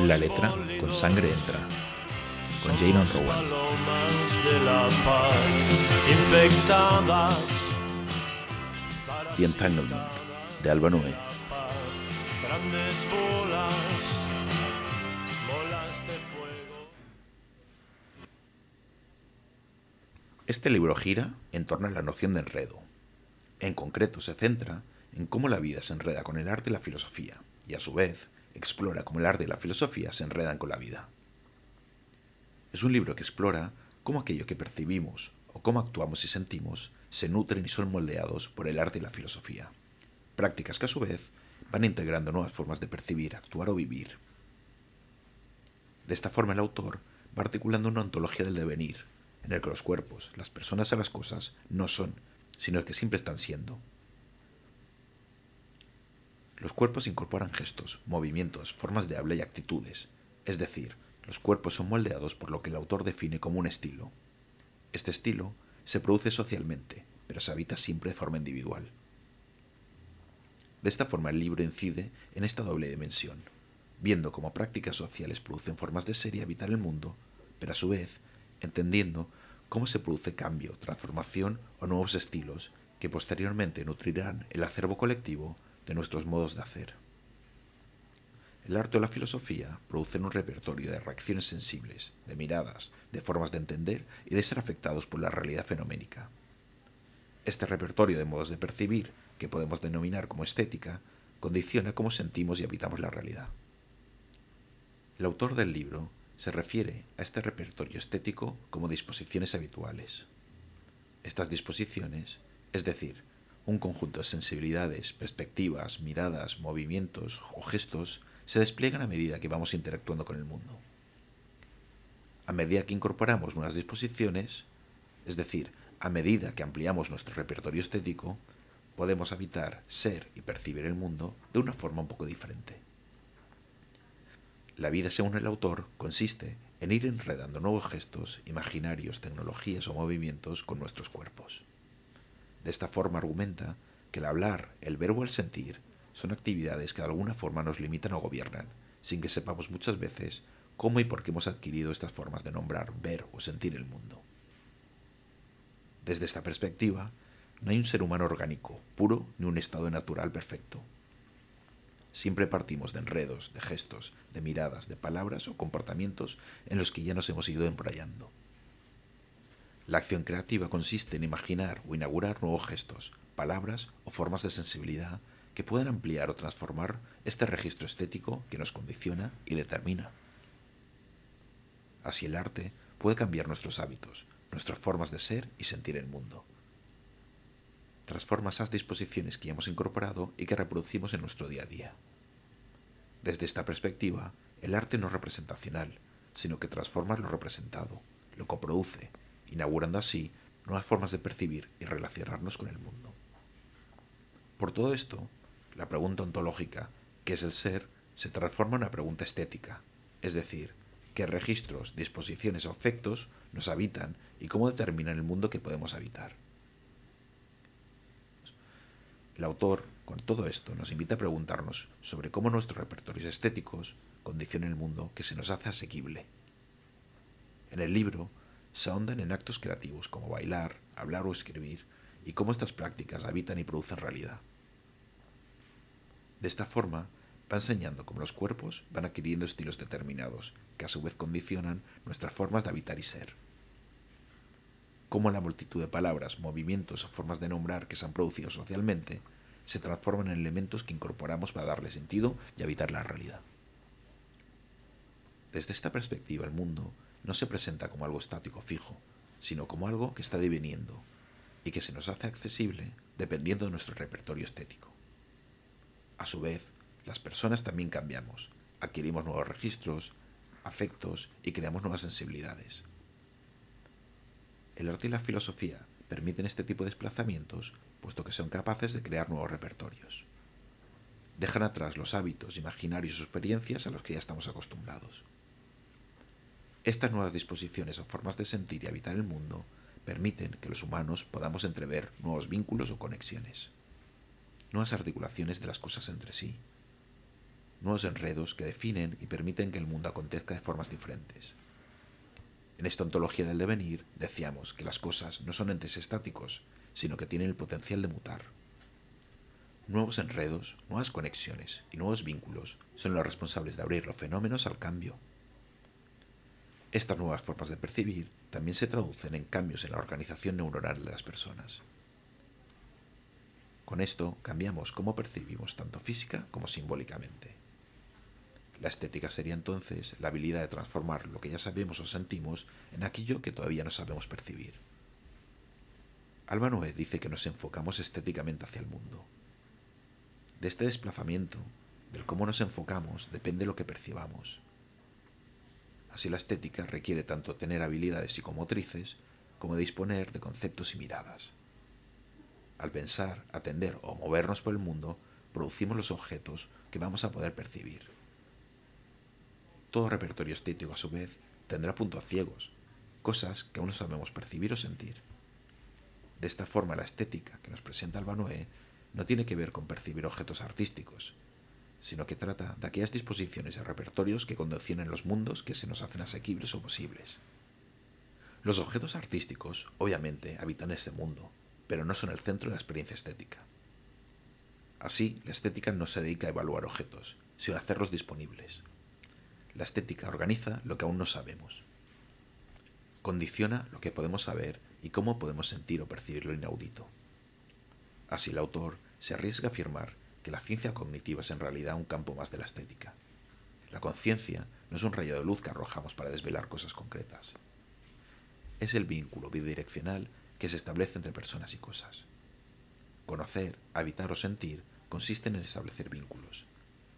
La letra con sangre entra. Con Jane Rowan. The Entanglement de Alba Noé. Este libro gira en torno a la noción de enredo. En concreto se centra en cómo la vida se enreda con el arte y la filosofía, y a su vez explora cómo el arte y la filosofía se enredan con la vida. Es un libro que explora cómo aquello que percibimos o cómo actuamos y sentimos se nutren y son moldeados por el arte y la filosofía, prácticas que a su vez van integrando nuevas formas de percibir, actuar o vivir. De esta forma el autor va articulando una ontología del devenir, en el que los cuerpos, las personas y las cosas no son, sino que siempre están siendo. Los cuerpos incorporan gestos, movimientos, formas de habla y actitudes, es decir, los cuerpos son moldeados por lo que el autor define como un estilo. Este estilo se produce socialmente, pero se habita siempre de forma individual. De esta forma el libro incide en esta doble dimensión, viendo cómo prácticas sociales producen formas de ser y habitar el mundo, pero a su vez entendiendo cómo se produce cambio, transformación o nuevos estilos que posteriormente nutrirán el acervo colectivo de nuestros modos de hacer. El arte o la filosofía producen un repertorio de reacciones sensibles, de miradas, de formas de entender y de ser afectados por la realidad fenoménica. Este repertorio de modos de percibir, que podemos denominar como estética, condiciona cómo sentimos y habitamos la realidad. El autor del libro se refiere a este repertorio estético como disposiciones habituales. Estas disposiciones, es decir, un conjunto de sensibilidades, perspectivas, miradas, movimientos o gestos, se despliegan a medida que vamos interactuando con el mundo. A medida que incorporamos nuevas disposiciones, es decir, a medida que ampliamos nuestro repertorio estético, podemos habitar, ser y percibir el mundo de una forma un poco diferente. La vida, según el autor, consiste en ir enredando nuevos gestos, imaginarios, tecnologías o movimientos con nuestros cuerpos. De esta forma argumenta que el hablar, el verbo el sentir son actividades que de alguna forma nos limitan o gobiernan, sin que sepamos muchas veces cómo y por qué hemos adquirido estas formas de nombrar, ver o sentir el mundo. Desde esta perspectiva, no hay un ser humano orgánico, puro, ni un estado natural perfecto. Siempre partimos de enredos, de gestos, de miradas, de palabras o comportamientos en los que ya nos hemos ido embrayando. La acción creativa consiste en imaginar o inaugurar nuevos gestos, palabras o formas de sensibilidad que puedan ampliar o transformar este registro estético que nos condiciona y determina. Así el arte puede cambiar nuestros hábitos, nuestras formas de ser y sentir el mundo. Transforma esas disposiciones que ya hemos incorporado y que reproducimos en nuestro día a día. Desde esta perspectiva, el arte no es representacional, sino que transforma lo representado, lo coproduce, inaugurando así nuevas formas de percibir y relacionarnos con el mundo. Por todo esto, la pregunta ontológica, ¿qué es el ser?, se transforma en una pregunta estética, es decir, qué registros, disposiciones o efectos nos habitan y cómo determinan el mundo que podemos habitar. El autor, con todo esto, nos invita a preguntarnos sobre cómo nuestros repertorios estéticos condicionan el mundo que se nos hace asequible. En el libro se ahondan en actos creativos como bailar, hablar o escribir, y cómo estas prácticas habitan y producen realidad. De esta forma, va enseñando cómo los cuerpos van adquiriendo estilos determinados, que a su vez condicionan nuestras formas de habitar y ser. Cómo la multitud de palabras, movimientos o formas de nombrar que se han producido socialmente se transforman en elementos que incorporamos para darle sentido y habitar la realidad. Desde esta perspectiva el mundo no se presenta como algo estático fijo, sino como algo que está deviniendo y que se nos hace accesible dependiendo de nuestro repertorio estético. A su vez, las personas también cambiamos, adquirimos nuevos registros, afectos y creamos nuevas sensibilidades. El arte y la filosofía permiten este tipo de desplazamientos puesto que son capaces de crear nuevos repertorios. Dejan atrás los hábitos, imaginarios o experiencias a los que ya estamos acostumbrados. Estas nuevas disposiciones o formas de sentir y habitar el mundo permiten que los humanos podamos entrever nuevos vínculos o conexiones, nuevas articulaciones de las cosas entre sí, nuevos enredos que definen y permiten que el mundo acontezca de formas diferentes. En esta ontología del devenir decíamos que las cosas no son entes estáticos, sino que tienen el potencial de mutar. Nuevos enredos, nuevas conexiones y nuevos vínculos son los responsables de abrir los fenómenos al cambio. Estas nuevas formas de percibir también se traducen en cambios en la organización neuronal de las personas. Con esto cambiamos cómo percibimos tanto física como simbólicamente. La estética sería entonces la habilidad de transformar lo que ya sabemos o sentimos en aquello que todavía no sabemos percibir. Alba Noé dice que nos enfocamos estéticamente hacia el mundo. De este desplazamiento, del cómo nos enfocamos, depende lo que percibamos. Así la estética requiere tanto tener habilidades psicomotrices como disponer de conceptos y miradas. Al pensar, atender o movernos por el mundo, producimos los objetos que vamos a poder percibir. Todo repertorio estético, a su vez, tendrá puntos ciegos, cosas que aún no sabemos percibir o sentir. De esta forma, la estética que nos presenta Albanoé no tiene que ver con percibir objetos artísticos, sino que trata de aquellas disposiciones y repertorios que condicionan los mundos que se nos hacen asequibles o posibles. Los objetos artísticos, obviamente, habitan este mundo, pero no son el centro de la experiencia estética. Así, la estética no se dedica a evaluar objetos, sino a hacerlos disponibles. La estética organiza lo que aún no sabemos. Condiciona lo que podemos saber y cómo podemos sentir o percibir lo inaudito. Así el autor se arriesga a afirmar que la ciencia cognitiva es en realidad un campo más de la estética. La conciencia no es un rayo de luz que arrojamos para desvelar cosas concretas. Es el vínculo bidireccional que se establece entre personas y cosas. Conocer, habitar o sentir consiste en establecer vínculos,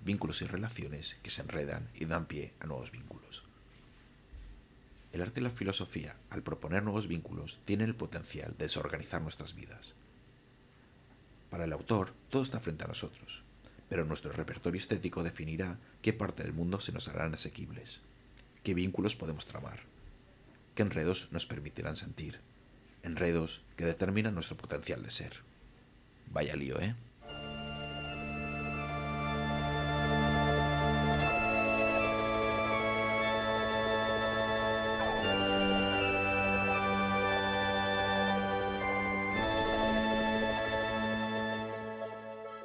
vínculos y relaciones que se enredan y dan pie a nuevos vínculos. El arte y la filosofía, al proponer nuevos vínculos, tienen el potencial de desorganizar nuestras vidas. Para el autor, todo está frente a nosotros, pero nuestro repertorio estético definirá qué parte del mundo se nos harán asequibles, qué vínculos podemos tramar, qué enredos nos permitirán sentir, enredos que determinan nuestro potencial de ser. Vaya lío, ¿eh?